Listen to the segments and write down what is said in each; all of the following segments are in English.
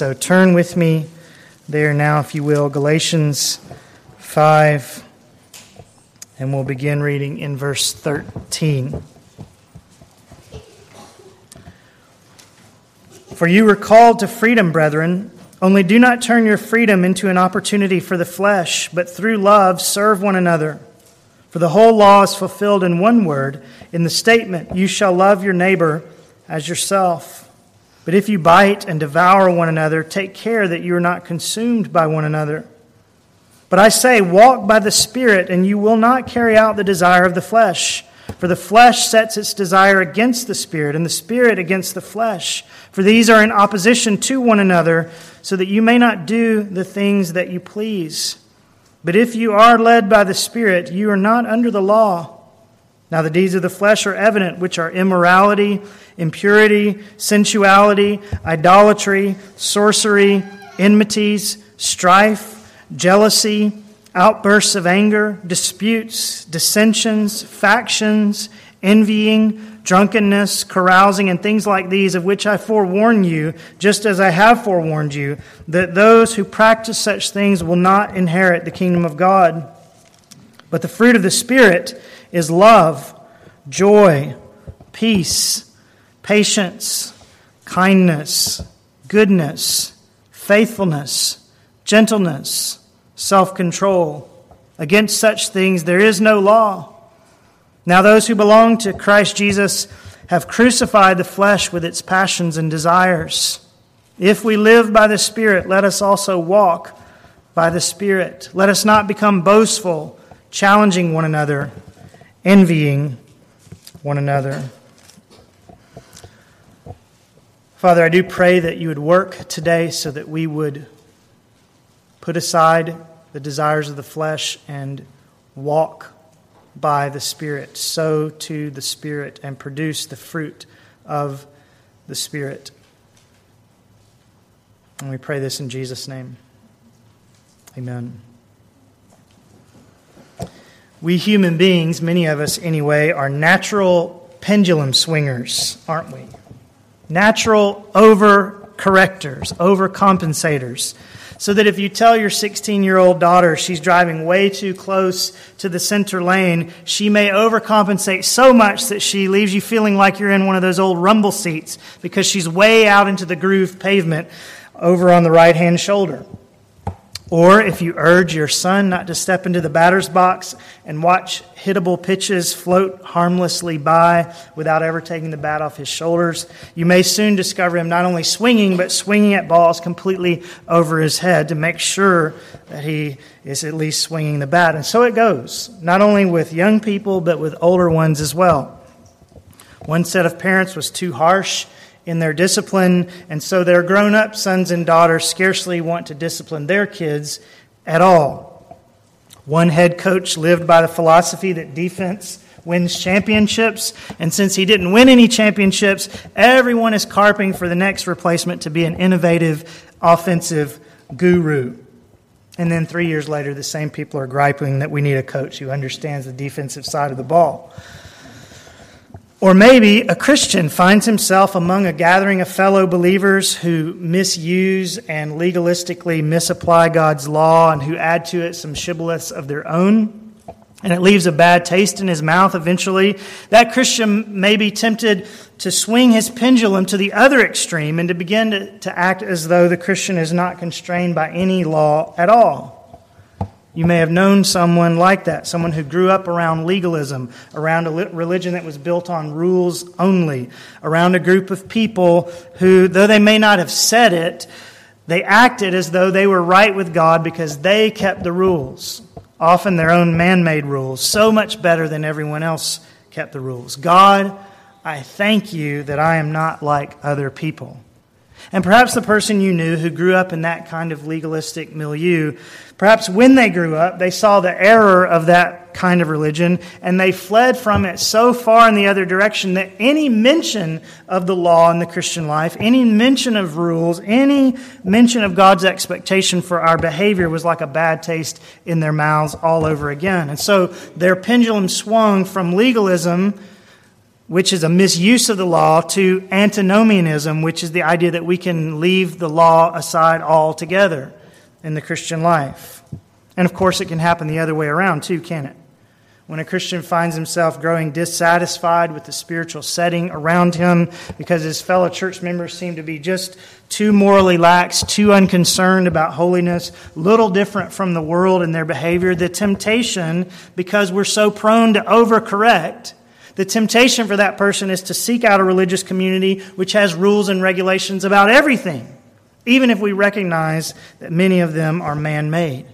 So turn with me there now, if you will, Galatians 5, and we'll begin reading in verse 13. For you were called to freedom, brethren. Only do not turn your freedom into an opportunity for the flesh, but through love serve one another. For the whole law is fulfilled in one word, in the statement, You shall love your neighbor as yourself. But if you bite and devour one another, take care that you are not consumed by one another. But I say, walk by the Spirit, and you will not carry out the desire of the flesh. For the flesh sets its desire against the Spirit, and the Spirit against the flesh. For these are in opposition to one another, so that you may not do the things that you please. But if you are led by the Spirit, you are not under the law. Now, the deeds of the flesh are evident, which are immorality, impurity, sensuality, idolatry, sorcery, enmities, strife, jealousy outbursts of anger, disputes, dissensions, factions, envying, drunkenness, carousing, and things like these, of which I forewarn you, just as I have forewarned you, that those who practice such things will not inherit the kingdom of God. But the fruit of the Spirit is love, joy, peace, patience, kindness, goodness, faithfulness, gentleness self control. Against such things there is no law. Now, those who belong to Christ Jesus have crucified the flesh with its passions and desires. If we live by the Spirit, let us also walk by the Spirit. Let us not become boastful, challenging one another, envying one another. Father, I do pray that you would work today so that we would put aside the desires of the flesh and walk by the Spirit. Sow to the Spirit and produce the fruit of the Spirit. And we pray this in Jesus' name. Amen. We human beings, many of us anyway, are natural pendulum swingers, aren't we? Natural overcorrectors, overcompensators so that if you tell your 16 year old daughter she's driving way too close to the center lane, she may overcompensate so much that she leaves you feeling like you're in one of those old rumble seats because she's way out into the groove pavement over on the right hand shoulder. Or if you urge your son not to step into the batter's box and watch hittable pitches float harmlessly by without ever taking the bat off his shoulders, you may soon discover him not only swinging, but swinging at balls completely over his head to make sure that he is at least swinging the bat. And so it goes, not only with young people, but with older ones as well. One set of parents was too harsh in their discipline, and so their grown up sons and daughters scarcely want to discipline their kids at all. One head coach lived by the philosophy that defense wins championships, and since he didn't win any championships, everyone is carping for the next replacement to be an innovative offensive guru. And then three years later, the same people are griping that we need a coach who understands the defensive side of the ball. Or maybe a Christian finds himself among a gathering of fellow believers who misuse and legalistically misapply God's law and who add to it some shibboleths of their own. And it leaves a bad taste in his mouth eventually. That Christian may be tempted to swing his pendulum to the other extreme and to begin to, to act as though the Christian is not constrained by any law at all. You may have known someone like that, someone who grew up around legalism, around a religion that was built on rules only, around a group of people who, though they may not have said it, they acted as though they were right with God because they kept the rules, often their own man made rules, so much better than everyone else kept the rules. God, I thank you that I am not like other people. And perhaps the person you knew who grew up in that kind of legalistic milieu, perhaps when they grew up, they saw the error of that kind of religion and they fled from it so far in the other direction that any mention of the law in the Christian life, any mention of rules, any mention of God's expectation for our behavior was like a bad taste in their mouths all over again. And so their pendulum swung from legalism which is a misuse of the law, to antinomianism, which is the idea that we can leave the law aside altogether in the Christian life. And of course, it can happen the other way around too, can it? When a Christian finds himself growing dissatisfied with the spiritual setting around him because his fellow church members seem to be just too morally lax, too unconcerned about holiness, little different from the world in their behavior, the temptation, because we're so prone to overcorrect, the temptation for that person is to seek out a religious community which has rules and regulations about everything, even if we recognize that many of them are man made.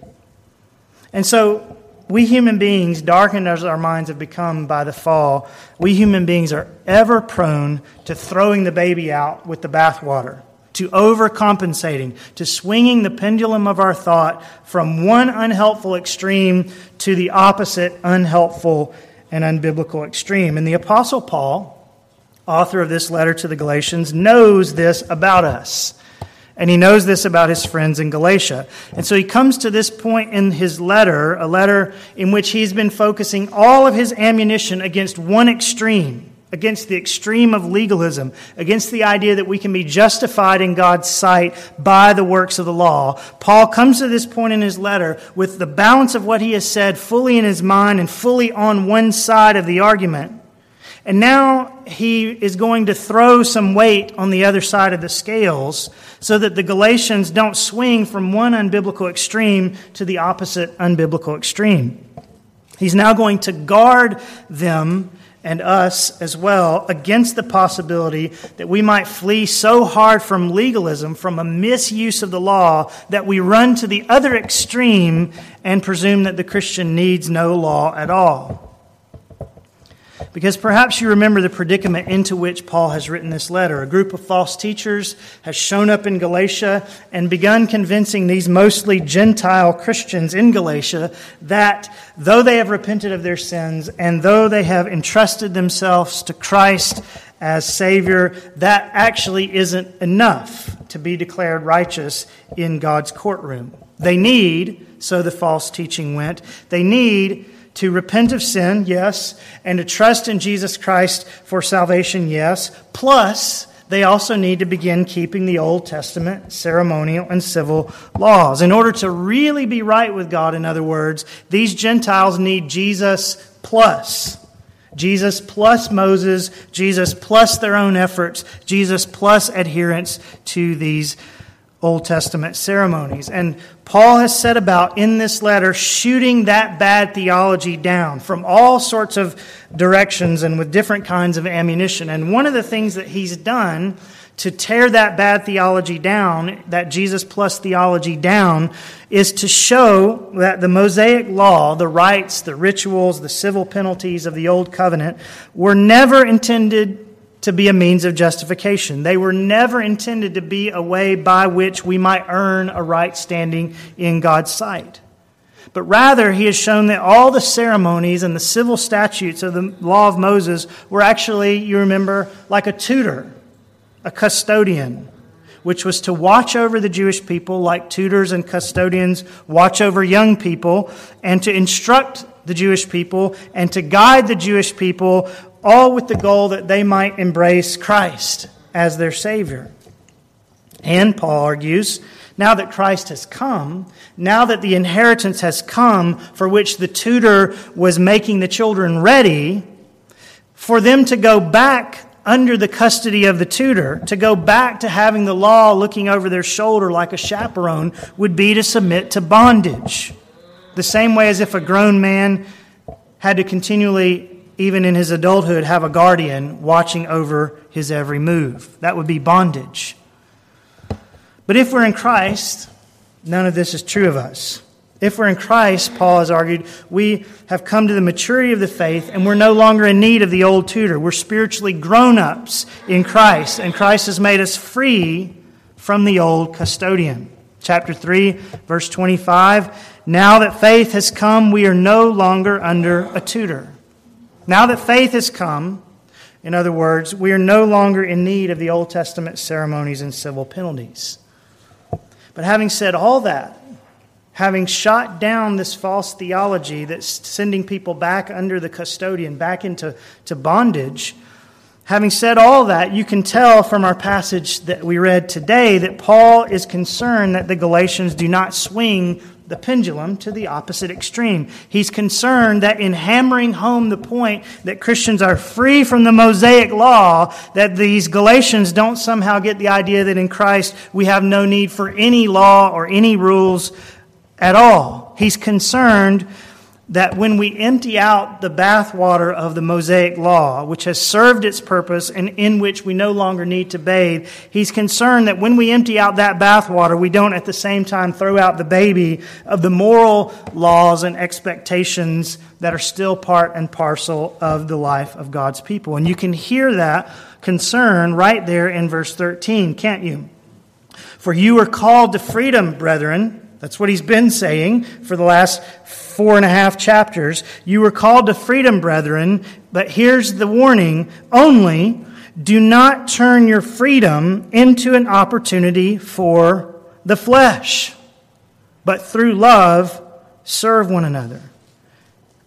And so, we human beings, darkened as our minds have become by the fall, we human beings are ever prone to throwing the baby out with the bathwater, to overcompensating, to swinging the pendulum of our thought from one unhelpful extreme to the opposite unhelpful and unbiblical extreme. And the Apostle Paul, author of this letter to the Galatians, knows this about us. And he knows this about his friends in Galatia. And so he comes to this point in his letter, a letter in which he's been focusing all of his ammunition against one extreme against the extreme of legalism, against the idea that we can be justified in God's sight by the works of the law. Paul comes to this point in his letter with the balance of what he has said fully in his mind and fully on one side of the argument. And now he is going to throw some weight on the other side of the scales so that the Galatians don't swing from one unbiblical extreme to the opposite unbiblical extreme. He's now going to guard them and us as well against the possibility that we might flee so hard from legalism, from a misuse of the law, that we run to the other extreme and presume that the Christian needs no law at all. Because perhaps you remember the predicament into which Paul has written this letter. A group of false teachers has shown up in Galatia and begun convincing these mostly Gentile Christians in Galatia that though they have repented of their sins and though they have entrusted themselves to Christ as Savior, that actually isn't enough to be declared righteous in God's courtroom. They need, so the false teaching went, they need to repent of sin, yes, and to trust in Jesus Christ for salvation, yes. Plus, they also need to begin keeping the Old Testament ceremonial and civil laws. In order to really be right with God, in other words, these Gentiles need Jesus plus. Jesus plus Moses, Jesus plus their own efforts, Jesus plus adherence to these Old Testament ceremonies. And Paul has set about in this letter shooting that bad theology down from all sorts of directions and with different kinds of ammunition. And one of the things that he's done to tear that bad theology down, that Jesus plus theology down, is to show that the Mosaic law, the rites, the rituals, the civil penalties of the Old Covenant, were never intended to be a means of justification. They were never intended to be a way by which we might earn a right standing in God's sight. But rather, he has shown that all the ceremonies and the civil statutes of the law of Moses were actually, you remember, like a tutor, a custodian, which was to watch over the Jewish people like tutors and custodians watch over young people, and to instruct the Jewish people and to guide the Jewish people all with the goal that they might embrace Christ as their Savior. And Paul argues, now that Christ has come, now that the inheritance has come for which the tutor was making the children ready, for them to go back under the custody of the tutor, to go back to having the law looking over their shoulder like a chaperone, would be to submit to bondage. The same way as if a grown man had to continually even in his adulthood, have a guardian watching over his every move. That would be bondage. But if we're in Christ, none of this is true of us. If we're in Christ, Paul has argued, we have come to the maturity of the faith and we're no longer in need of the old tutor. We're spiritually grown ups in Christ, and Christ has made us free from the old custodian. Chapter 3, verse 25 Now that faith has come, we are no longer under a tutor. Now that faith has come, in other words, we are no longer in need of the Old Testament ceremonies and civil penalties. But having said all that, having shot down this false theology that's sending people back under the custodian, back into to bondage, Having said all that, you can tell from our passage that we read today that Paul is concerned that the Galatians do not swing the pendulum to the opposite extreme. He's concerned that in hammering home the point that Christians are free from the Mosaic law, that these Galatians don't somehow get the idea that in Christ we have no need for any law or any rules at all. He's concerned that when we empty out the bathwater of the Mosaic law, which has served its purpose and in which we no longer need to bathe, he's concerned that when we empty out that bathwater, we don't at the same time throw out the baby of the moral laws and expectations that are still part and parcel of the life of God's people. And you can hear that concern right there in verse 13, can't you? For you are called to freedom, brethren. That's what he's been saying for the last four and a half chapters. You were called to freedom, brethren, but here's the warning only do not turn your freedom into an opportunity for the flesh, but through love serve one another.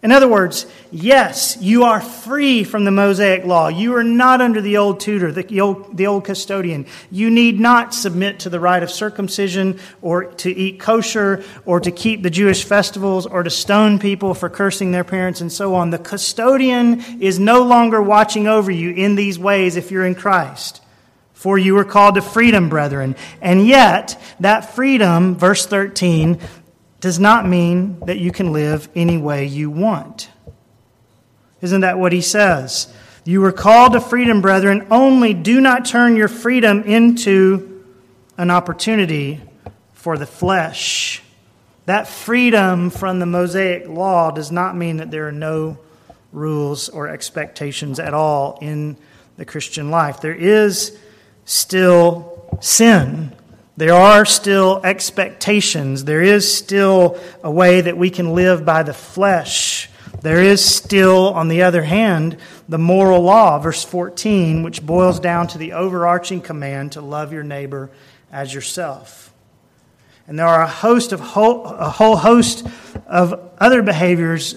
In other words, yes, you are free from the Mosaic law. You are not under the old tutor, the old, the old custodian. You need not submit to the rite of circumcision or to eat kosher or to keep the Jewish festivals or to stone people for cursing their parents and so on. The custodian is no longer watching over you in these ways if you're in Christ. For you are called to freedom, brethren. And yet, that freedom, verse 13, does not mean that you can live any way you want. Isn't that what he says? You were called to freedom, brethren, only do not turn your freedom into an opportunity for the flesh. That freedom from the Mosaic law does not mean that there are no rules or expectations at all in the Christian life. There is still sin there are still expectations. There is still a way that we can live by the flesh. There is still, on the other hand, the moral law, verse 14, which boils down to the overarching command to love your neighbor as yourself. And there are a host of whole, a whole host of other behaviors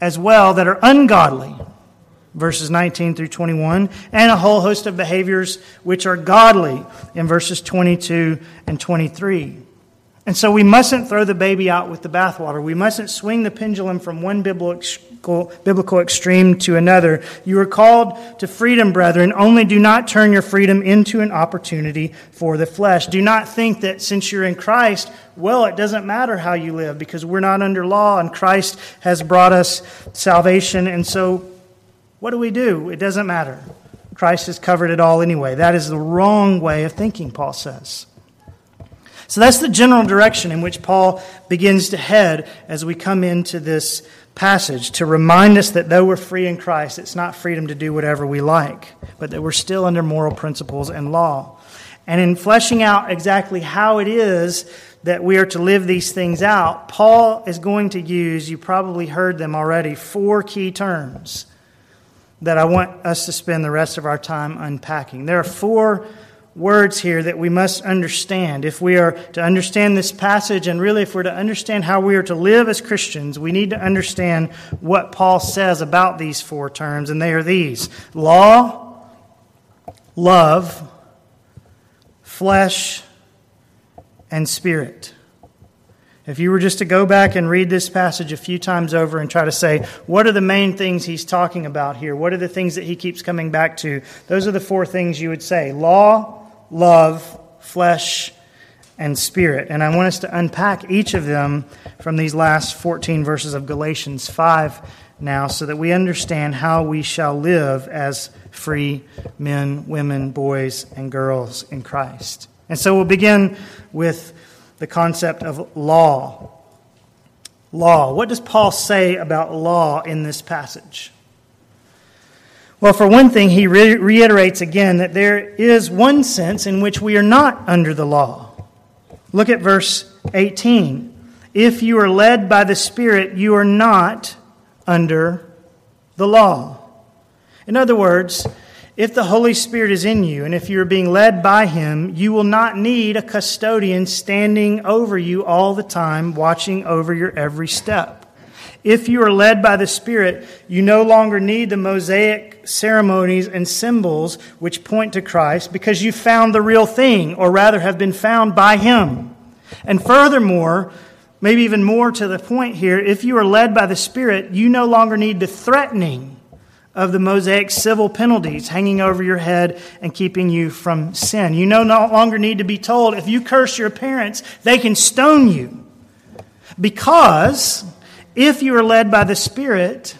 as well that are ungodly verses 19 through 21, and a whole host of behaviors which are godly in verses 22 and 23. And so we mustn't throw the baby out with the bathwater. We mustn't swing the pendulum from one biblical, biblical extreme to another. You are called to freedom, brethren. Only do not turn your freedom into an opportunity for the flesh. Do not think that since you're in Christ, well, it doesn't matter how you live because we're not under law and Christ has brought us salvation. And so what do we do? It doesn't matter. Christ has covered it all anyway. That is the wrong way of thinking, Paul says. So that's the general direction in which Paul begins to head as we come into this passage to remind us that though we're free in Christ, it's not freedom to do whatever we like, but that we're still under moral principles and law. And in fleshing out exactly how it is that we are to live these things out, Paul is going to use, you probably heard them already, four key terms that I want us to spend the rest of our time unpacking. There are four words here that we must understand. If we are to understand this passage, and really if we're to understand how we are to live as Christians, we need to understand what Paul says about these four terms, and they are these law, love, flesh, and spirit. If you were just to go back and read this passage a few times over and try to say, what are the main things he's talking about here? What are the things that he keeps coming back to? Those are the four things you would say law, love, flesh, and spirit. And I want us to unpack each of them from these last 14 verses of Galatians 5 now so that we understand how we shall live as free men, women, boys, and girls in Christ. And so we'll begin with the concept of law. Law. What does Paul say about law in this passage? Well, for one thing, he re- reiterates again that there is one sense in which we are not under the law. Look at verse 18. If you are led by the Spirit, you are not under the law. In other words, if the Holy Spirit is in you, and if you're being led by Him, you will not need a custodian standing over you all the time, watching over your every step. If you are led by the Spirit, you no longer need the Mosaic ceremonies and symbols which point to Christ because you found the real thing, or rather have been found by Him. And furthermore, maybe even more to the point here, if you are led by the Spirit, you no longer need the threatening of the Mosaic civil penalties hanging over your head and keeping you from sin. You no longer need to be told if you curse your parents, they can stone you. Because if you are led by the Spirit,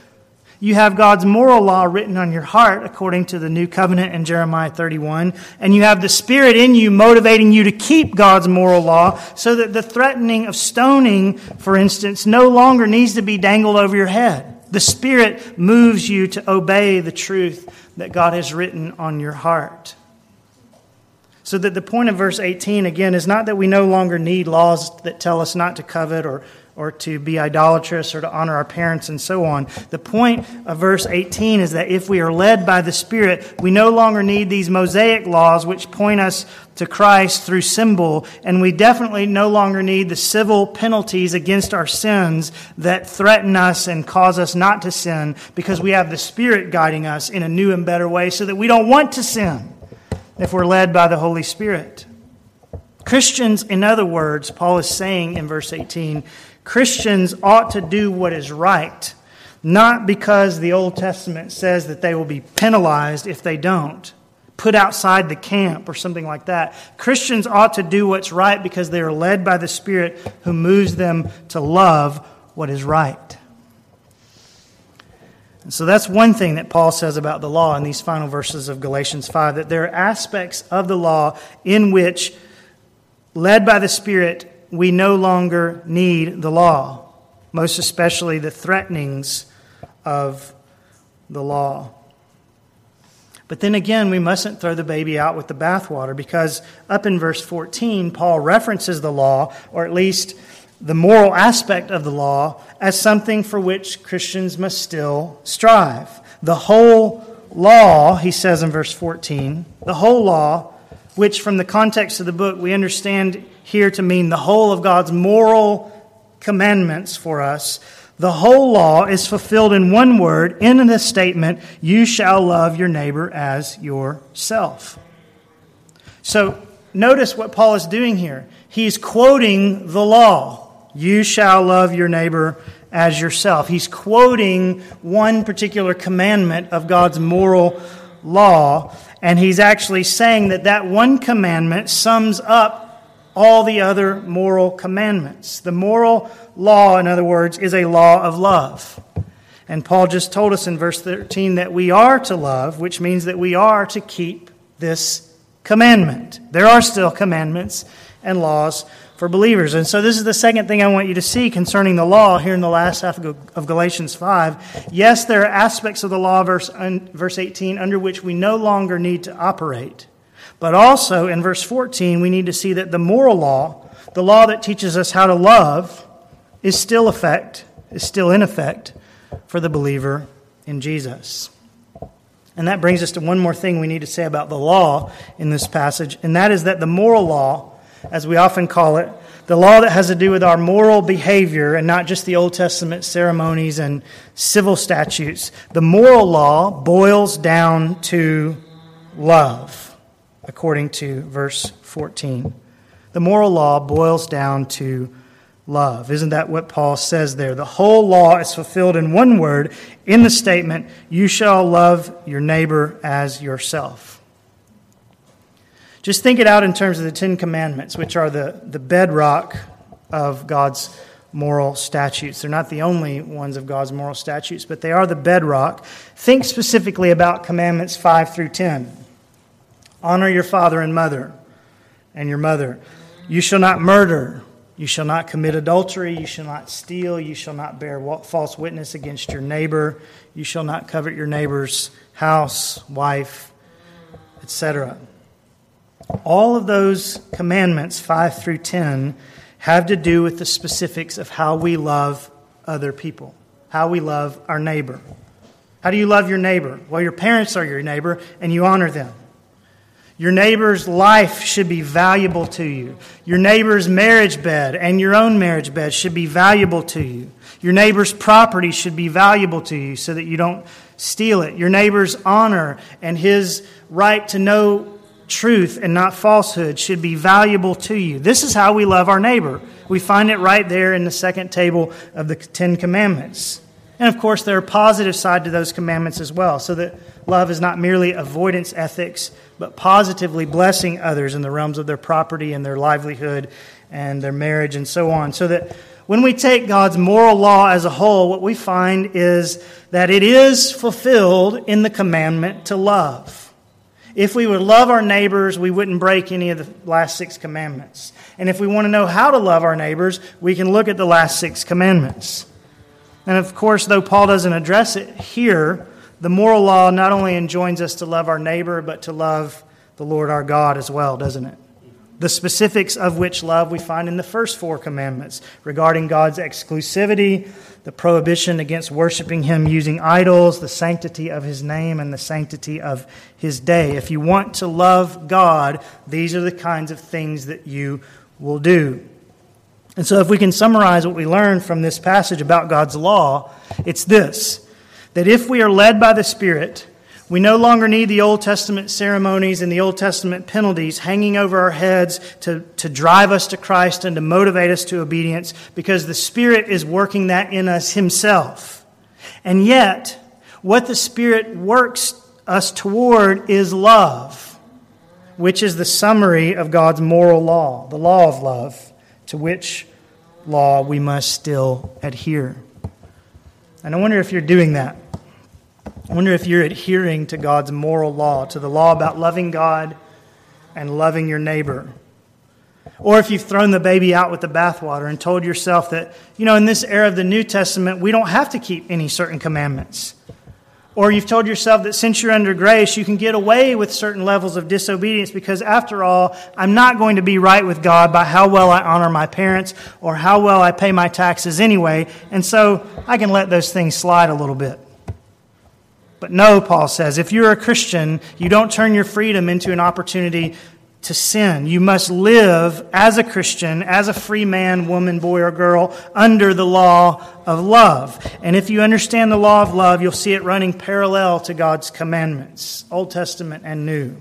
you have God's moral law written on your heart, according to the new covenant in Jeremiah 31, and you have the Spirit in you motivating you to keep God's moral law so that the threatening of stoning, for instance, no longer needs to be dangled over your head. The Spirit moves you to obey the truth that God has written on your heart. So that the point of verse 18, again, is not that we no longer need laws that tell us not to covet or or to be idolatrous or to honor our parents and so on. The point of verse 18 is that if we are led by the Spirit, we no longer need these Mosaic laws which point us to Christ through symbol, and we definitely no longer need the civil penalties against our sins that threaten us and cause us not to sin because we have the Spirit guiding us in a new and better way so that we don't want to sin if we're led by the Holy Spirit. Christians, in other words, Paul is saying in verse 18, Christians ought to do what is right, not because the Old Testament says that they will be penalized if they don't, put outside the camp or something like that. Christians ought to do what's right because they are led by the Spirit who moves them to love what is right. And so that's one thing that Paul says about the law in these final verses of Galatians 5 that there are aspects of the law in which, led by the Spirit, we no longer need the law, most especially the threatenings of the law. But then again, we mustn't throw the baby out with the bathwater because up in verse 14, Paul references the law, or at least the moral aspect of the law, as something for which Christians must still strive. The whole law, he says in verse 14, the whole law, which from the context of the book we understand here to mean the whole of God's moral commandments for us. The whole law is fulfilled in one word in the statement, You shall love your neighbor as yourself. So notice what Paul is doing here. He's quoting the law. You shall love your neighbor as yourself. He's quoting one particular commandment of God's moral law, and he's actually saying that that one commandment sums up all the other moral commandments. The moral law, in other words, is a law of love. And Paul just told us in verse 13 that we are to love, which means that we are to keep this commandment. There are still commandments and laws for believers. And so, this is the second thing I want you to see concerning the law here in the last half of Galatians 5. Yes, there are aspects of the law, verse, verse 18, under which we no longer need to operate. But also in verse 14, we need to see that the moral law, the law that teaches us how to love, is still effect, is still in effect for the believer in Jesus. And that brings us to one more thing we need to say about the law in this passage, and that is that the moral law, as we often call it, the law that has to do with our moral behavior and not just the Old Testament ceremonies and civil statutes, the moral law boils down to love according to verse 14. The moral law boils down to love. Isn't that what Paul says there? The whole law is fulfilled in one word in the statement, You shall love your neighbor as yourself. Just think it out in terms of the Ten Commandments, which are the, the bedrock of God's moral statutes. They're not the only ones of God's moral statutes, but they are the bedrock. Think specifically about Commandments 5 through 10. Honor your father and mother and your mother. You shall not murder. You shall not commit adultery. You shall not steal. You shall not bear false witness against your neighbor. You shall not covet your neighbor's house, wife, etc. All of those commandments, 5 through 10, have to do with the specifics of how we love other people, how we love our neighbor. How do you love your neighbor? Well, your parents are your neighbor, and you honor them. Your neighbor's life should be valuable to you. Your neighbor's marriage bed and your own marriage bed should be valuable to you. Your neighbor's property should be valuable to you so that you don't steal it. Your neighbor's honor and his right to know truth and not falsehood should be valuable to you. This is how we love our neighbor. We find it right there in the second table of the Ten Commandments. And of course, there are positive side to those commandments as well, so that love is not merely avoidance ethics, but positively blessing others in the realms of their property and their livelihood and their marriage and so on. So that when we take God's moral law as a whole, what we find is that it is fulfilled in the commandment to love. If we would love our neighbors, we wouldn't break any of the last six commandments. And if we want to know how to love our neighbors, we can look at the last six commandments. And of course, though Paul doesn't address it here, the moral law not only enjoins us to love our neighbor, but to love the Lord our God as well, doesn't it? The specifics of which love we find in the first four commandments regarding God's exclusivity, the prohibition against worshiping Him using idols, the sanctity of His name, and the sanctity of His day. If you want to love God, these are the kinds of things that you will do. And so, if we can summarize what we learned from this passage about God's law, it's this that if we are led by the Spirit, we no longer need the Old Testament ceremonies and the Old Testament penalties hanging over our heads to, to drive us to Christ and to motivate us to obedience because the Spirit is working that in us Himself. And yet, what the Spirit works us toward is love, which is the summary of God's moral law, the law of love to which law we must still adhere. And I wonder if you're doing that. I wonder if you're adhering to God's moral law, to the law about loving God and loving your neighbor. Or if you've thrown the baby out with the bathwater and told yourself that, you know, in this era of the New Testament, we don't have to keep any certain commandments. Or you've told yourself that since you're under grace, you can get away with certain levels of disobedience because, after all, I'm not going to be right with God by how well I honor my parents or how well I pay my taxes anyway, and so I can let those things slide a little bit. But no, Paul says, if you're a Christian, you don't turn your freedom into an opportunity to sin. You must live as a Christian, as a free man, woman, boy, or girl, under the law of love. And if you understand the law of love, you'll see it running parallel to God's commandments, Old Testament and New.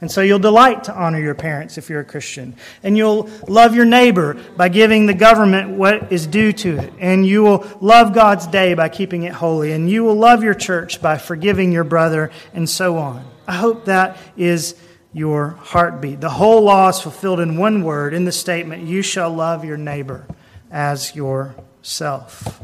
And so you'll delight to honor your parents if you're a Christian. And you'll love your neighbor by giving the government what is due to it. And you will love God's day by keeping it holy. And you will love your church by forgiving your brother, and so on. I hope that is your heartbeat. The whole law is fulfilled in one word in the statement, You shall love your neighbor as yourself.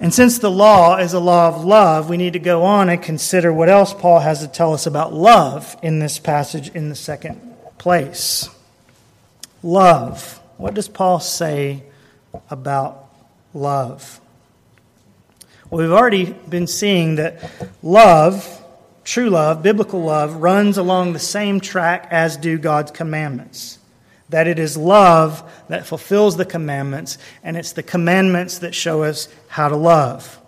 And since the law is a law of love, we need to go on and consider what else Paul has to tell us about love in this passage in the second place. Love. What does Paul say about love? Well, we've already been seeing that love True love, biblical love, runs along the same track as do God's commandments. That it is love that fulfills the commandments, and it's the commandments that show us how to love.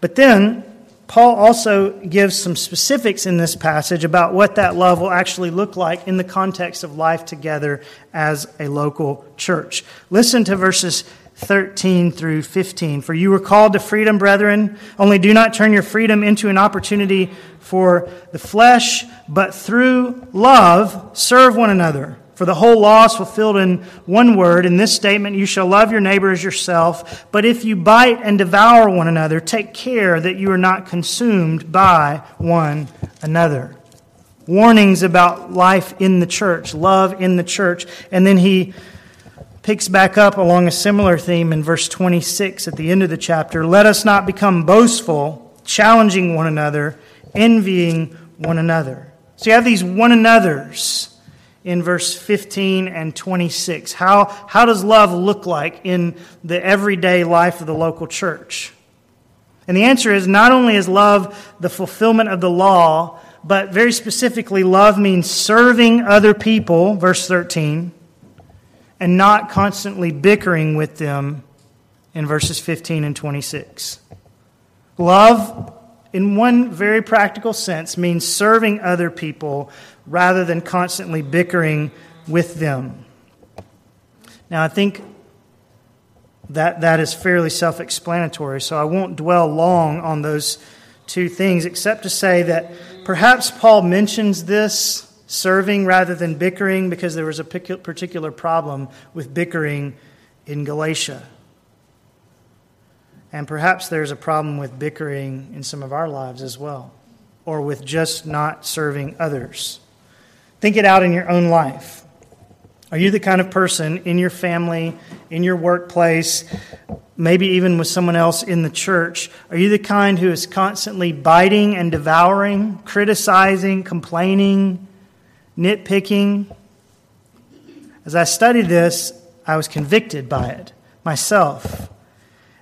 But then, Paul also gives some specifics in this passage about what that love will actually look like in the context of life together as a local church. Listen to verses 13 through 15. For you were called to freedom, brethren. Only do not turn your freedom into an opportunity for the flesh, but through love serve one another. For the whole law is fulfilled in one word. In this statement, you shall love your neighbor as yourself. But if you bite and devour one another, take care that you are not consumed by one another. Warnings about life in the church, love in the church. And then he picks back up along a similar theme in verse 26 at the end of the chapter. Let us not become boastful, challenging one another, envying one another. So you have these one another's in verse 15 and 26. How, how does love look like in the everyday life of the local church? And the answer is not only is love the fulfillment of the law, but very specifically, love means serving other people, verse 13 and not constantly bickering with them in verses 15 and 26. Love, in one very practical sense, means serving other people rather than constantly bickering with them. Now, I think that, that is fairly self explanatory. So I won't dwell long on those two things, except to say that perhaps Paul mentions this serving rather than bickering because there was a particular problem with bickering in Galatia. And perhaps there's a problem with bickering in some of our lives as well, or with just not serving others. Think it out in your own life. Are you the kind of person in your family, in your workplace, maybe even with someone else in the church? Are you the kind who is constantly biting and devouring, criticizing, complaining, nitpicking? As I studied this, I was convicted by it myself.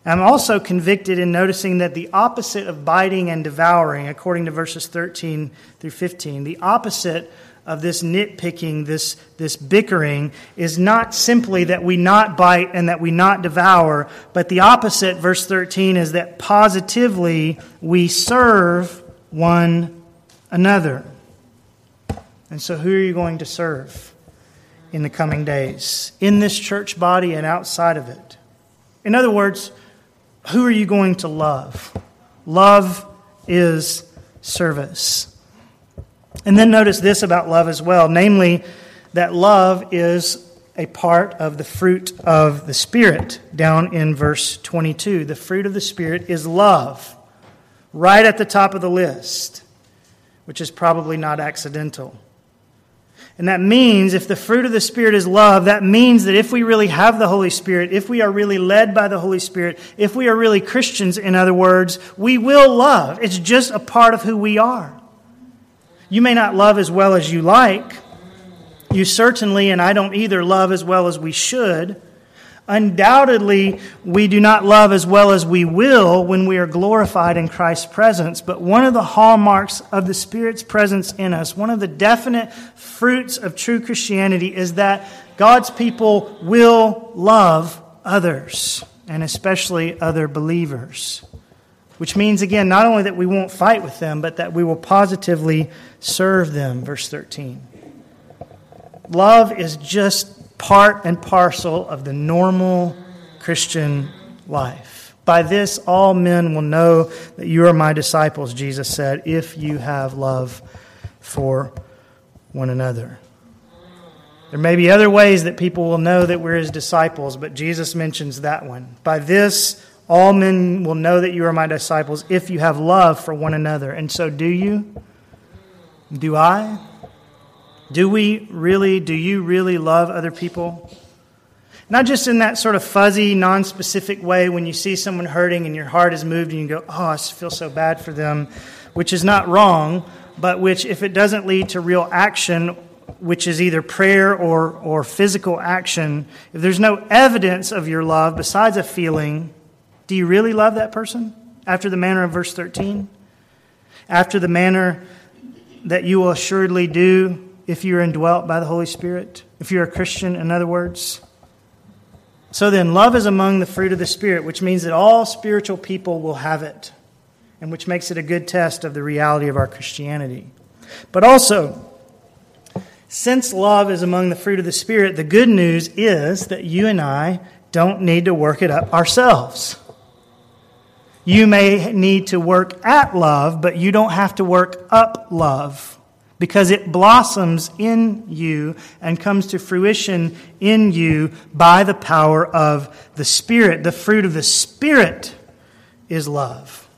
I'm also convicted in noticing that the opposite of biting and devouring, according to verses 13 through 15, the opposite of this nitpicking, this, this bickering, is not simply that we not bite and that we not devour, but the opposite, verse 13, is that positively we serve one another. And so, who are you going to serve in the coming days? In this church body and outside of it? In other words, who are you going to love? Love is service. And then notice this about love as well namely, that love is a part of the fruit of the Spirit, down in verse 22. The fruit of the Spirit is love, right at the top of the list, which is probably not accidental. And that means if the fruit of the Spirit is love, that means that if we really have the Holy Spirit, if we are really led by the Holy Spirit, if we are really Christians, in other words, we will love. It's just a part of who we are. You may not love as well as you like. You certainly, and I don't either, love as well as we should. Undoubtedly, we do not love as well as we will when we are glorified in Christ's presence. But one of the hallmarks of the Spirit's presence in us, one of the definite fruits of true Christianity, is that God's people will love others, and especially other believers which means, again, not only that we won't fight with them, but that we will positively serve them. Verse 13. Love is just part and parcel of the normal Christian life. By this, all men will know that you are my disciples, Jesus said, if you have love for one another. There may be other ways that people will know that we're his disciples, but Jesus mentions that one. By this, all men will know that you are my disciples if you have love for one another. And so, do you? Do I? Do we really, do you really love other people? Not just in that sort of fuzzy, non specific way when you see someone hurting and your heart is moved and you go, oh, I feel so bad for them, which is not wrong, but which, if it doesn't lead to real action, which is either prayer or, or physical action, if there's no evidence of your love besides a feeling, do you really love that person after the manner of verse 13? After the manner that you will assuredly do if you're indwelt by the Holy Spirit? If you're a Christian, in other words? So then, love is among the fruit of the Spirit, which means that all spiritual people will have it, and which makes it a good test of the reality of our Christianity. But also, since love is among the fruit of the Spirit, the good news is that you and I don't need to work it up ourselves. You may need to work at love, but you don't have to work up love because it blossoms in you and comes to fruition in you by the power of the Spirit. The fruit of the Spirit is love.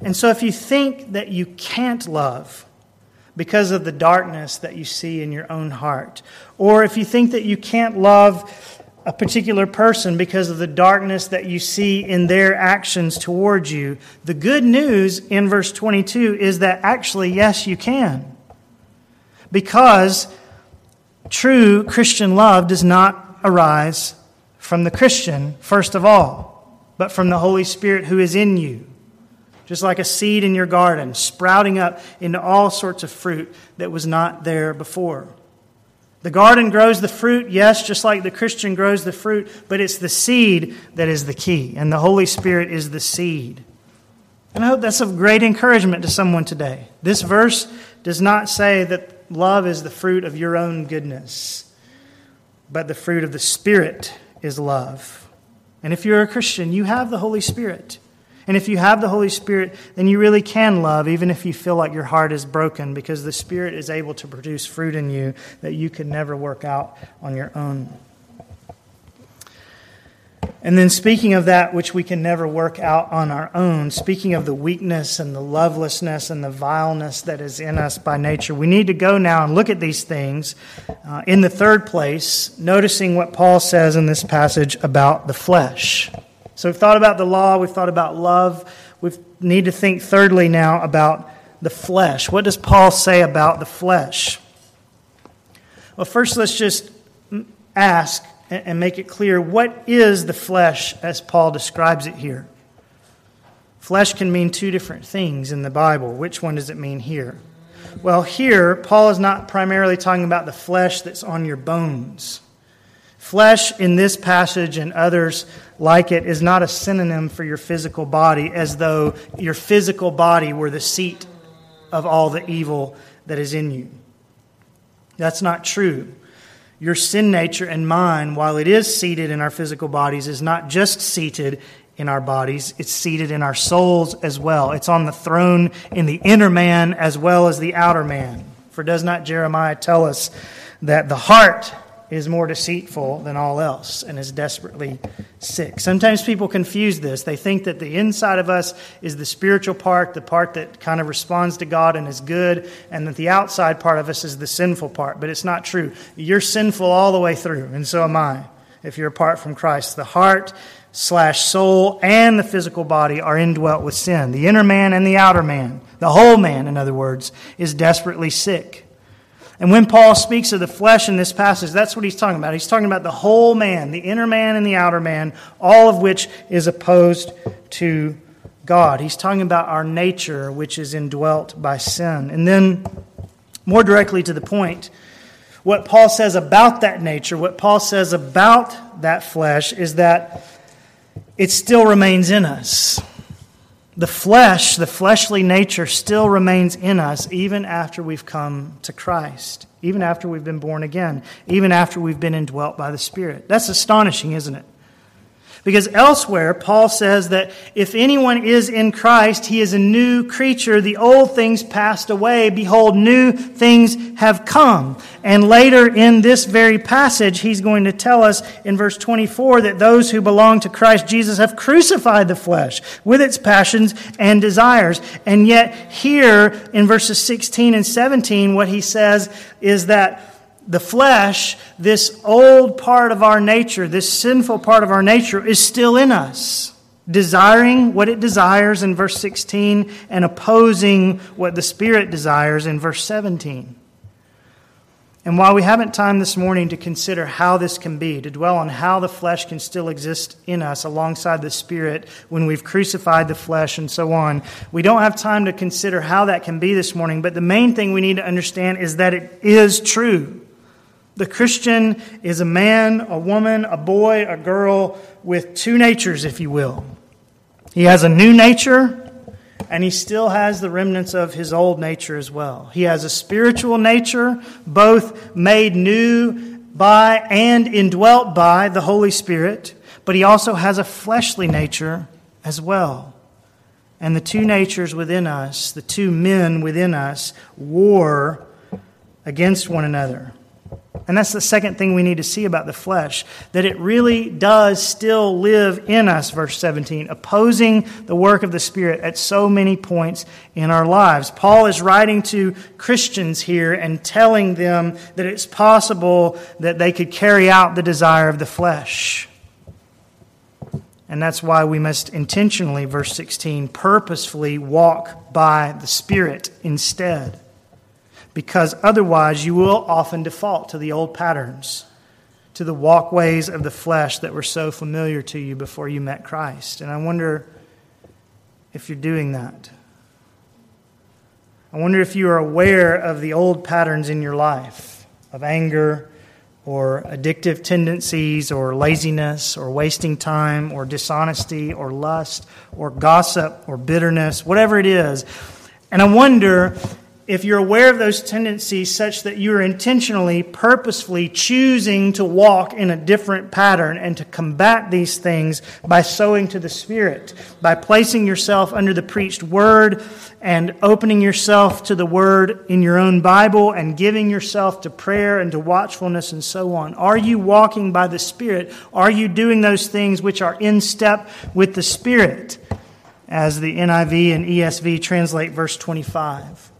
And so if you think that you can't love because of the darkness that you see in your own heart, or if you think that you can't love a particular person because of the darkness that you see in their actions towards you. The good news in verse 22 is that actually, yes, you can. Because true Christian love does not arise from the Christian, first of all, but from the Holy Spirit who is in you. Just like a seed in your garden, sprouting up into all sorts of fruit that was not there before. The garden grows the fruit, yes, just like the Christian grows the fruit, but it's the seed that is the key, and the Holy Spirit is the seed. And I hope that's of great encouragement to someone today. This verse does not say that love is the fruit of your own goodness, but the fruit of the Spirit is love. And if you're a Christian, you have the Holy Spirit. And if you have the Holy Spirit, then you really can love, even if you feel like your heart is broken, because the Spirit is able to produce fruit in you that you could never work out on your own. And then, speaking of that which we can never work out on our own, speaking of the weakness and the lovelessness and the vileness that is in us by nature, we need to go now and look at these things uh, in the third place, noticing what Paul says in this passage about the flesh. So we've thought about the law, we've thought about love. We need to think thirdly now about the flesh. What does Paul say about the flesh? Well, first let's just ask and make it clear what is the flesh as Paul describes it here. Flesh can mean two different things in the Bible. Which one does it mean here? Well, here, Paul is not primarily talking about the flesh that's on your bones. Flesh in this passage and others like it is not a synonym for your physical body, as though your physical body were the seat of all the evil that is in you. That's not true. Your sin nature and mine, while it is seated in our physical bodies, is not just seated in our bodies, it's seated in our souls as well. It's on the throne in the inner man as well as the outer man. For does not Jeremiah tell us that the heart is more deceitful than all else and is desperately sick. Sometimes people confuse this. They think that the inside of us is the spiritual part, the part that kind of responds to God and is good, and that the outside part of us is the sinful part. But it's not true. You're sinful all the way through, and so am I if you're apart from Christ. The heart slash soul and the physical body are indwelt with sin. The inner man and the outer man, the whole man, in other words, is desperately sick. And when Paul speaks of the flesh in this passage, that's what he's talking about. He's talking about the whole man, the inner man and the outer man, all of which is opposed to God. He's talking about our nature, which is indwelt by sin. And then, more directly to the point, what Paul says about that nature, what Paul says about that flesh, is that it still remains in us the flesh, the fleshly nature, still remains in us even after we've come to Christ, even after we've been born again, even after we've been indwelt by the Spirit. That's astonishing, isn't it? Because elsewhere, Paul says that if anyone is in Christ, he is a new creature. The old things passed away. Behold, new things have come. And later in this very passage, he's going to tell us in verse 24 that those who belong to Christ Jesus have crucified the flesh with its passions and desires. And yet, here in verses 16 and 17, what he says is that the flesh, this old part of our nature, this sinful part of our nature, is still in us, desiring what it desires in verse 16 and opposing what the Spirit desires in verse 17. And while we haven't time this morning to consider how this can be, to dwell on how the flesh can still exist in us alongside the Spirit when we've crucified the flesh and so on, we don't have time to consider how that can be this morning. But the main thing we need to understand is that it is true. The Christian is a man, a woman, a boy, a girl with two natures, if you will. He has a new nature, and he still has the remnants of his old nature as well. He has a spiritual nature, both made new by and indwelt by the Holy Spirit, but he also has a fleshly nature as well. And the two natures within us, the two men within us, war against one another. And that's the second thing we need to see about the flesh that it really does still live in us, verse 17, opposing the work of the Spirit at so many points in our lives. Paul is writing to Christians here and telling them that it's possible that they could carry out the desire of the flesh. And that's why we must intentionally, verse 16, purposefully walk by the Spirit instead because otherwise you will often default to the old patterns, to the walkways of the flesh that were so familiar to you before you met Christ. And I wonder if you're doing that. I wonder if you are aware of the old patterns in your life of anger or addictive tendencies or laziness or wasting time or dishonesty or lust or gossip or bitterness, whatever it is. And I wonder if you're aware of those tendencies such that you are intentionally, purposefully choosing to walk in a different pattern and to combat these things by sowing to the Spirit, by placing yourself under the preached word and opening yourself to the word in your own Bible and giving yourself to prayer and to watchfulness and so on. Are you walking by the Spirit? Are you doing those things which are in step with the Spirit? As the NIV and ESV translate verse 25.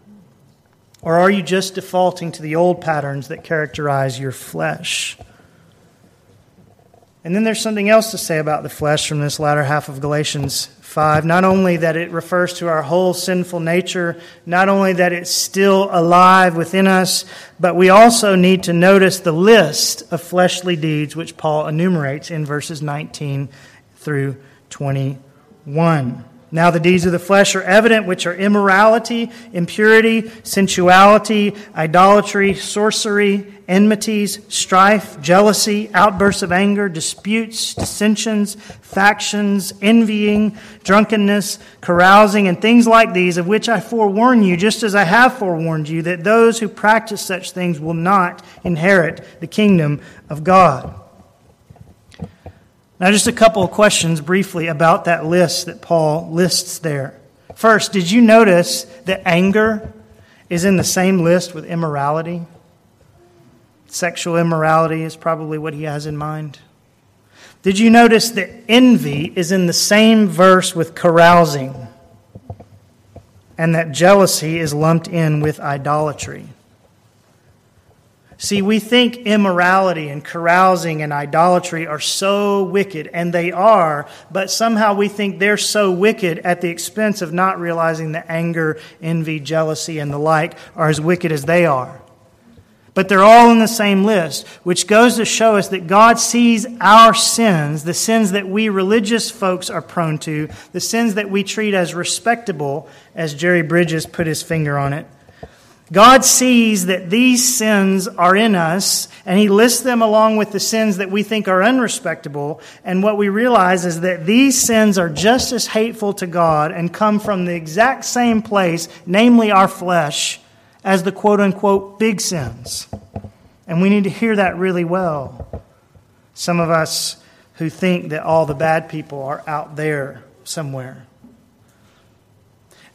Or are you just defaulting to the old patterns that characterize your flesh? And then there's something else to say about the flesh from this latter half of Galatians 5. Not only that it refers to our whole sinful nature, not only that it's still alive within us, but we also need to notice the list of fleshly deeds which Paul enumerates in verses 19 through 21. Now, the deeds of the flesh are evident, which are immorality, impurity, sensuality, idolatry, sorcery, enmities, strife, jealousy, outbursts of anger, disputes, dissensions, factions, envying, drunkenness, carousing, and things like these, of which I forewarn you, just as I have forewarned you, that those who practice such things will not inherit the kingdom of God. Now, just a couple of questions briefly about that list that Paul lists there. First, did you notice that anger is in the same list with immorality? Sexual immorality is probably what he has in mind. Did you notice that envy is in the same verse with carousing? And that jealousy is lumped in with idolatry? See, we think immorality and carousing and idolatry are so wicked, and they are, but somehow we think they're so wicked at the expense of not realizing that anger, envy, jealousy, and the like are as wicked as they are. But they're all in the same list, which goes to show us that God sees our sins, the sins that we religious folks are prone to, the sins that we treat as respectable, as Jerry Bridges put his finger on it God sees that these sins are in us, and He lists them along with the sins that we think are unrespectable. And what we realize is that these sins are just as hateful to God and come from the exact same place, namely our flesh, as the quote unquote big sins. And we need to hear that really well. Some of us who think that all the bad people are out there somewhere.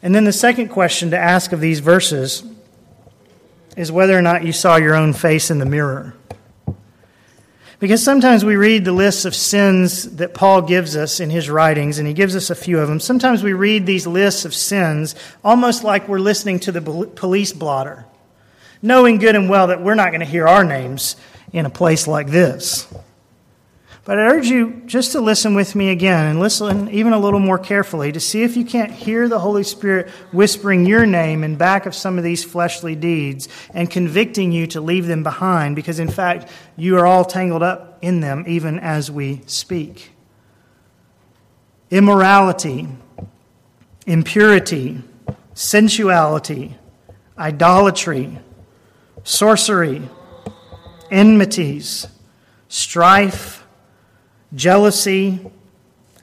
And then the second question to ask of these verses is whether or not you saw your own face in the mirror. Because sometimes we read the lists of sins that Paul gives us in his writings, and he gives us a few of them. Sometimes we read these lists of sins almost like we're listening to the police blotter, knowing good and well that we're not going to hear our names in a place like this. But I urge you just to listen with me again and listen even a little more carefully to see if you can't hear the Holy Spirit whispering your name in back of some of these fleshly deeds and convicting you to leave them behind because, in fact, you are all tangled up in them even as we speak. Immorality, impurity, sensuality, idolatry, sorcery, enmities, strife, jealousy,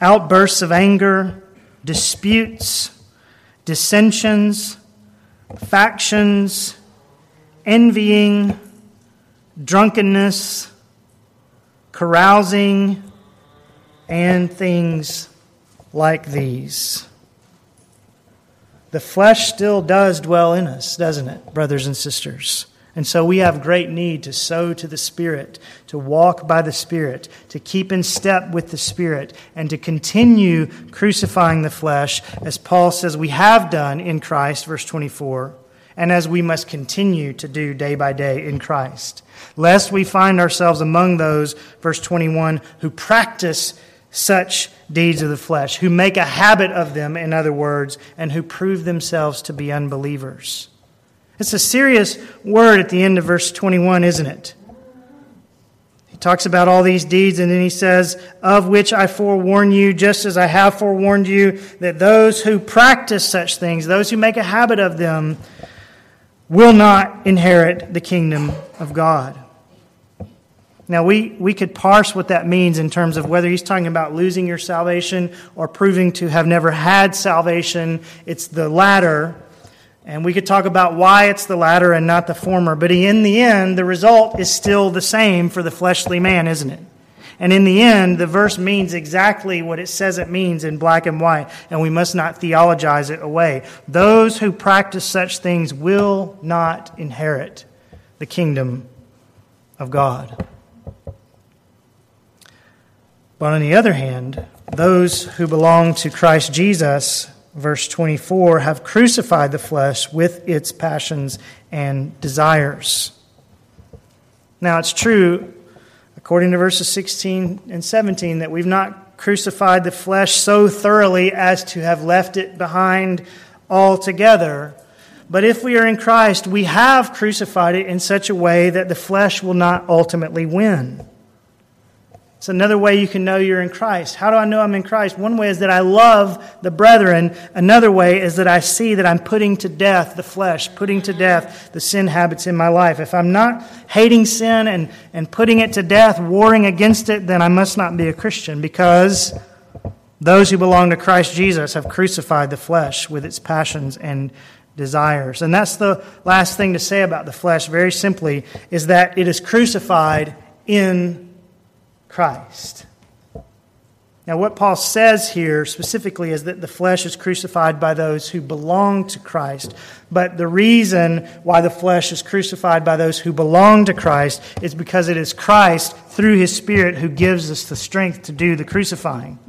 outbursts of anger, disputes, dissensions, factions, envying, drunkenness, carousing, and things like these. The flesh still does dwell in us, doesn't it, brothers and sisters? And so we have great need to sow to the Spirit, to walk by the Spirit, to keep in step with the Spirit, and to continue crucifying the flesh, as Paul says we have done in Christ, verse 24, and as we must continue to do day by day in Christ. Lest we find ourselves among those, verse 21, who practice such deeds of the flesh, who make a habit of them, in other words, and who prove themselves to be unbelievers. It's a serious word at the end of verse 21, isn't it? He talks about all these deeds, and then he says, Of which I forewarn you, just as I have forewarned you, that those who practice such things, those who make a habit of them, will not inherit the kingdom of God. Now, we, we could parse what that means in terms of whether he's talking about losing your salvation or proving to have never had salvation. It's the latter And we could talk about why it's the latter and not the former, but in the end, the result is still the same for the fleshly man, isn't it? And in the end, the verse means exactly what it says it means in black and white, and we must not theologize it away. Those who practice such things will not inherit the kingdom of God. But on the other hand, those who belong to Christ Jesus, verse 24, have crucified the flesh with its passions and desires. Now, it's true, according to verses 16 and 17, that we've not crucified the flesh so thoroughly as to have left it behind altogether. But if we are in Christ, we have crucified it in such a way that the flesh will not ultimately win. It's another way you can know you're in Christ. How do I know I'm in Christ? One way is that I love the brethren. Another way is that I see that I'm putting to death the flesh, putting to death the sin habits in my life. If I'm not hating sin and, and putting it to death, warring against it, then I must not be a Christian because those who belong to Christ Jesus have crucified the flesh with its passions and desires. And that's the last thing to say about the flesh, very simply, is that it is crucified in Christ. Now, what Paul says here specifically is that the flesh is crucified by those who belong to Christ. But the reason why the flesh is crucified by those who belong to Christ is because it is Christ, through his Spirit, who gives us the strength to do the crucifying.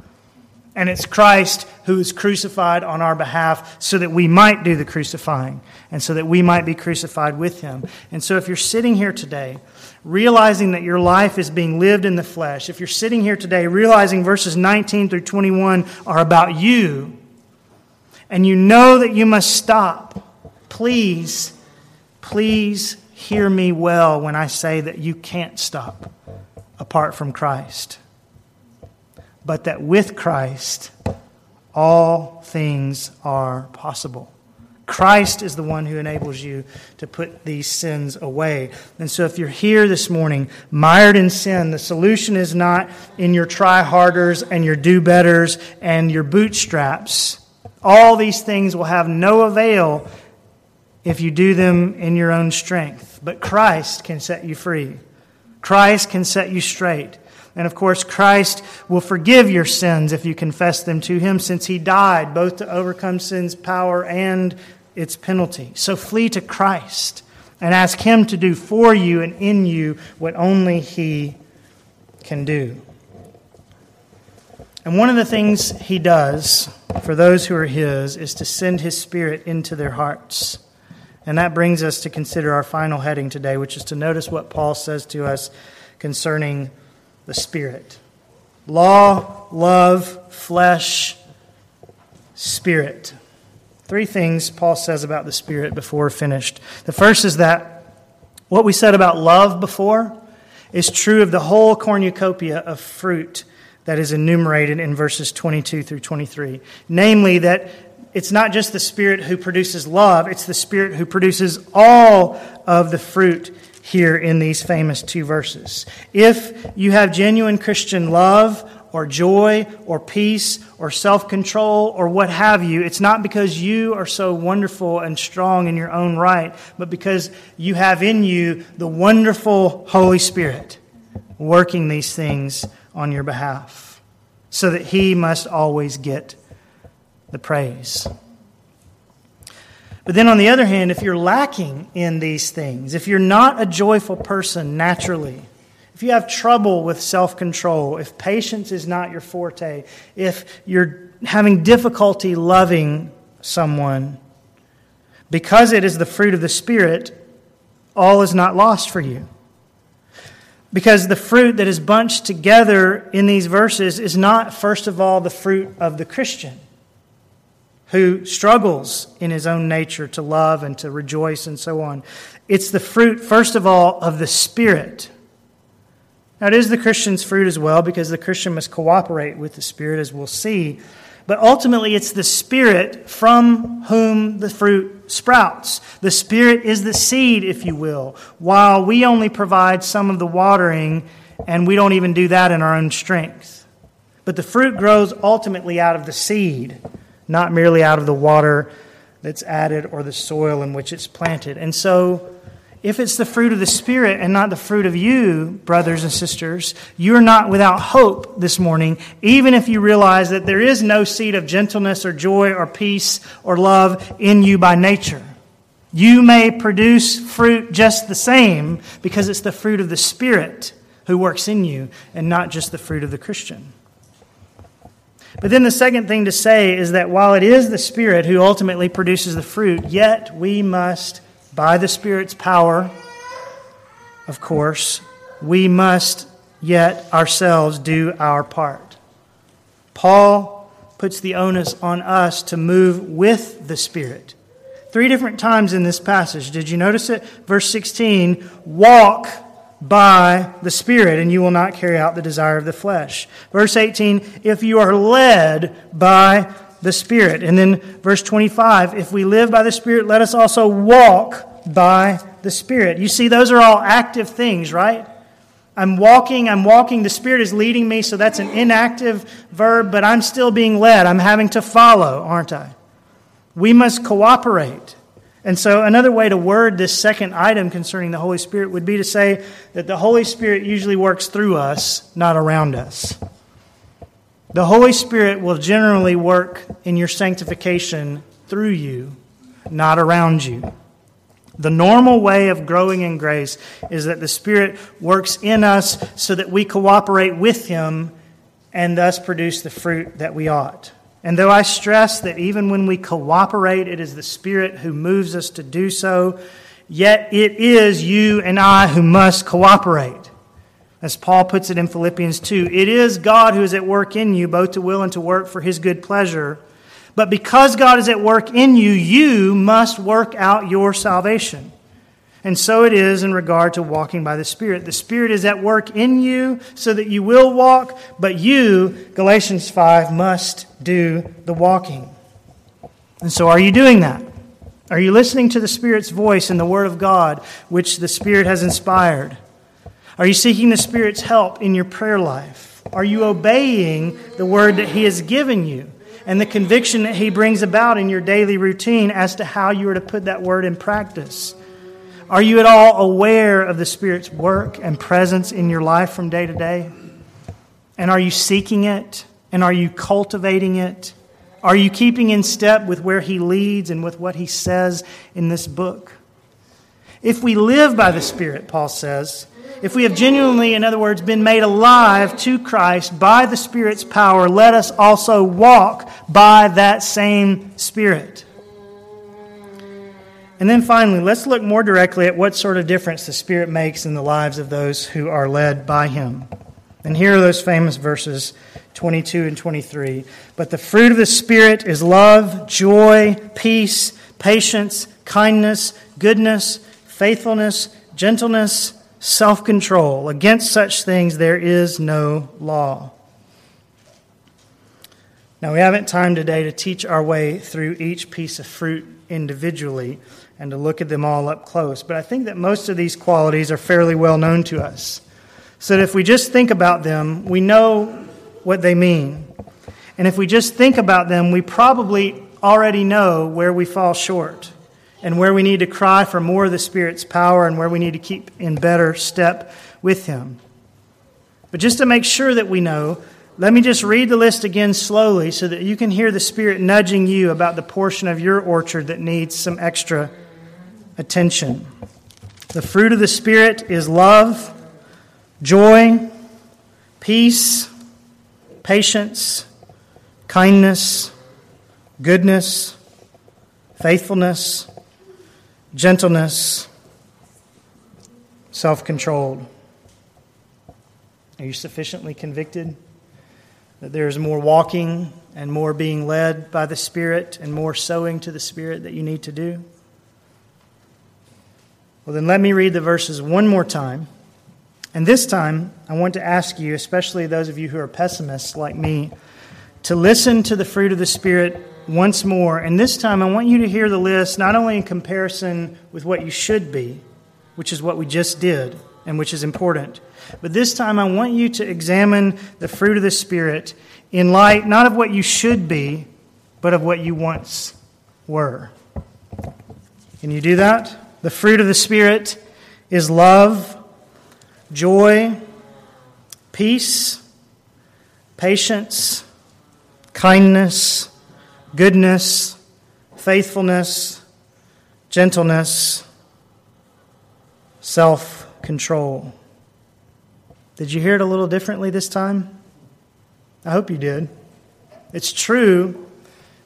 And it's Christ who is crucified on our behalf so that we might do the crucifying and so that we might be crucified with him. And so if you're sitting here today realizing that your life is being lived in the flesh, if you're sitting here today realizing verses 19 through 21 are about you, and you know that you must stop, please, please hear me well when I say that you can't stop apart from Christ. But that with Christ, all things are possible. Christ is the one who enables you to put these sins away. And so, if you're here this morning, mired in sin, the solution is not in your try harders and your do betters and your bootstraps. All these things will have no avail if you do them in your own strength. But Christ can set you free, Christ can set you straight. And of course, Christ will forgive your sins if you confess them to Him, since He died both to overcome sin's power and its penalty. So flee to Christ and ask Him to do for you and in you what only He can do. And one of the things He does for those who are His is to send His Spirit into their hearts. And that brings us to consider our final heading today, which is to notice what Paul says to us concerning the Spirit law, love, flesh, spirit. Three things Paul says about the Spirit before finished. The first is that what we said about love before is true of the whole cornucopia of fruit that is enumerated in verses 22 through 23. Namely, that it's not just the Spirit who produces love, it's the Spirit who produces all of the fruit here in these famous two verses. If you have genuine Christian love, or joy or peace or self control or what have you, it's not because you are so wonderful and strong in your own right, but because you have in you the wonderful Holy Spirit working these things on your behalf so that He must always get the praise. But then, on the other hand, if you're lacking in these things, if you're not a joyful person naturally, if you have trouble with self control, if patience is not your forte, if you're having difficulty loving someone, because it is the fruit of the Spirit, all is not lost for you. Because the fruit that is bunched together in these verses is not, first of all, the fruit of the Christian who struggles in his own nature to love and to rejoice and so on. It's the fruit, first of all, of the Spirit now, it is the Christian's fruit as well, because the Christian must cooperate with the Spirit, as we'll see. But ultimately, it's the Spirit from whom the fruit sprouts. The Spirit is the seed, if you will, while we only provide some of the watering, and we don't even do that in our own strength. But the fruit grows ultimately out of the seed, not merely out of the water that's added or the soil in which it's planted. And so, if it's the fruit of the Spirit and not the fruit of you, brothers and sisters, you're not without hope this morning, even if you realize that there is no seed of gentleness or joy or peace or love in you by nature. You may produce fruit just the same because it's the fruit of the Spirit who works in you and not just the fruit of the Christian. But then the second thing to say is that while it is the Spirit who ultimately produces the fruit, yet we must, by the Spirit's power, of course, we must yet ourselves do our part. Paul puts the onus on us to move with the Spirit. Three different times in this passage. Did you notice it? Verse 16 walk by the Spirit, and you will not carry out the desire of the flesh. Verse 18, if you are led by the Spirit. And then verse 25, if we live by the Spirit, let us also walk by the Spirit. You see, those are all active things, right? I'm walking, I'm walking, the Spirit is leading me, so that's an inactive verb, but I'm still being led. I'm having to follow, aren't I? We must cooperate. And so, another way to word this second item concerning the Holy Spirit would be to say that the Holy Spirit usually works through us, not around us. The Holy Spirit will generally work in your sanctification through you, not around you. The normal way of growing in grace is that the Spirit works in us so that we cooperate with Him and thus produce the fruit that we ought. And though I stress that even when we cooperate, it is the Spirit who moves us to do so, yet it is you and I who must cooperate. As Paul puts it in Philippians 2, it is God who is at work in you, both to will and to work for his good pleasure. But because God is at work in you, you must work out your salvation. And so it is in regard to walking by the Spirit. The Spirit is at work in you so that you will walk, but you, Galatians 5, must do the walking. And so are you doing that? Are you listening to the Spirit's voice in the Word of God, which the Spirit has inspired? Are you seeking the Spirit's help in your prayer life? Are you obeying the Word that He has given you and the conviction that He brings about in your daily routine as to how you are to put that Word in practice? Are you at all aware of the Spirit's work and presence in your life from day to day? And are you seeking it? And are you cultivating it? Are you keeping in step with where He leads and with what He says in this book? If we live by the Spirit, Paul says, if we have genuinely, in other words, been made alive to Christ by the Spirit's power, let us also walk by that same Spirit. And then finally, let's look more directly at what sort of difference the Spirit makes in the lives of those who are led by Him. And here are those famous verses 22 and 23. But the fruit of the Spirit is love, joy, peace, patience, kindness, goodness, faithfulness, gentleness, self control. Against such things there is no law. Now, we haven't time today to teach our way through each piece of fruit individually and to look at them all up close. But I think that most of these qualities are fairly well known to us. So that if we just think about them, we know what they mean. And if we just think about them, we probably already know where we fall short and where we need to cry for more of the Spirit's power and where we need to keep in better step with Him. But just to make sure that we know, let me just read the list again slowly so that you can hear the Spirit nudging you about the portion of your orchard that needs some extra attention. The fruit of the Spirit is love, joy, peace, patience, kindness, goodness, faithfulness, gentleness, self controlled. Are you sufficiently convicted that there is more walking and more being led by the Spirit and more sowing to the Spirit that you need to do? Well, then let me read the verses one more time. And this time, I want to ask you, especially those of you who are pessimists like me, to listen to the fruit of the Spirit once more. And this time, I want you to hear the list not only in comparison with what you should be, which is what we just did and which is important, but this time I want you to examine the fruit of the Spirit in light not of what you should be, but of what you once were. Can you do that? The fruit of the Spirit is love, joy, peace, patience, kindness, goodness, faithfulness, gentleness, self control. Did you hear it a little differently this time? I hope you did. It's true,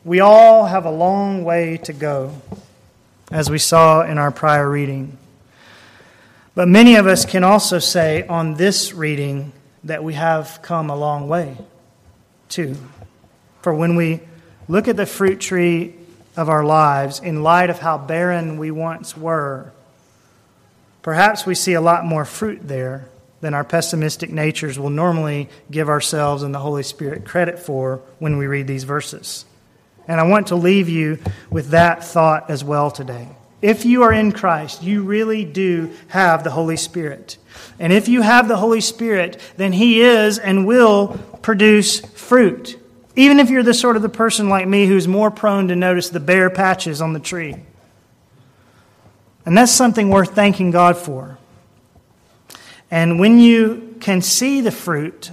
we all have a long way to go, as we saw in our prior reading. But many of us can also say on this reading that we have come a long way, too. For when we look at the fruit tree of our lives in light of how barren we once were, perhaps we see a lot more fruit there than our pessimistic natures will normally give ourselves and the Holy Spirit credit for when we read these verses. And I want to leave you with that thought as well today. If you are in Christ, you really do have the Holy Spirit. And if you have the Holy Spirit, then He is and will produce fruit. Even if you're the sort of the person like me who's more prone to notice the bare patches on the tree. And that's something worth thanking God for. And when you can see the fruit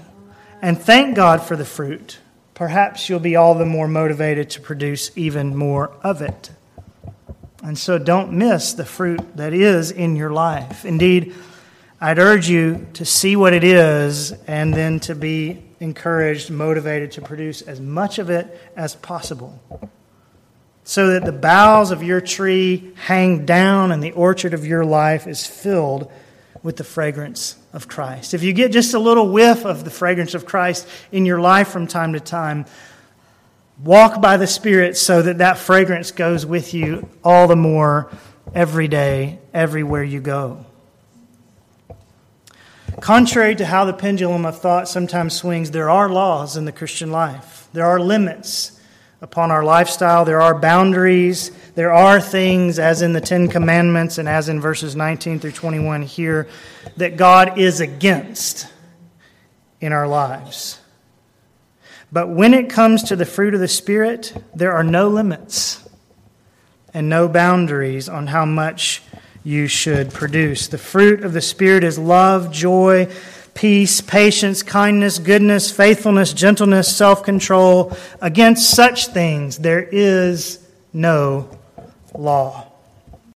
and thank God for the fruit, perhaps you'll be all the more motivated to produce even more of it. And so don't miss the fruit that is in your life. Indeed, I'd urge you to see what it is and then to be encouraged, motivated to produce as much of it as possible. So that the boughs of your tree hang down and the orchard of your life is filled with the fragrance of Christ. If you get just a little whiff of the fragrance of Christ in your life from time to time, walk by the Spirit so that that fragrance goes with you all the more every day, everywhere you go. Contrary to how the pendulum of thought sometimes swings, there are laws in the Christian life. There are limits upon our lifestyle. There are boundaries. There are things, as in the Ten Commandments and as in verses 19 through 21 here, that God is against in our lives. But when it comes to the fruit of the Spirit, there are no limits and no boundaries on how much you should produce. The fruit of the Spirit is love, joy, peace, patience, kindness, goodness, faithfulness, gentleness, self control. Against such things there is no law.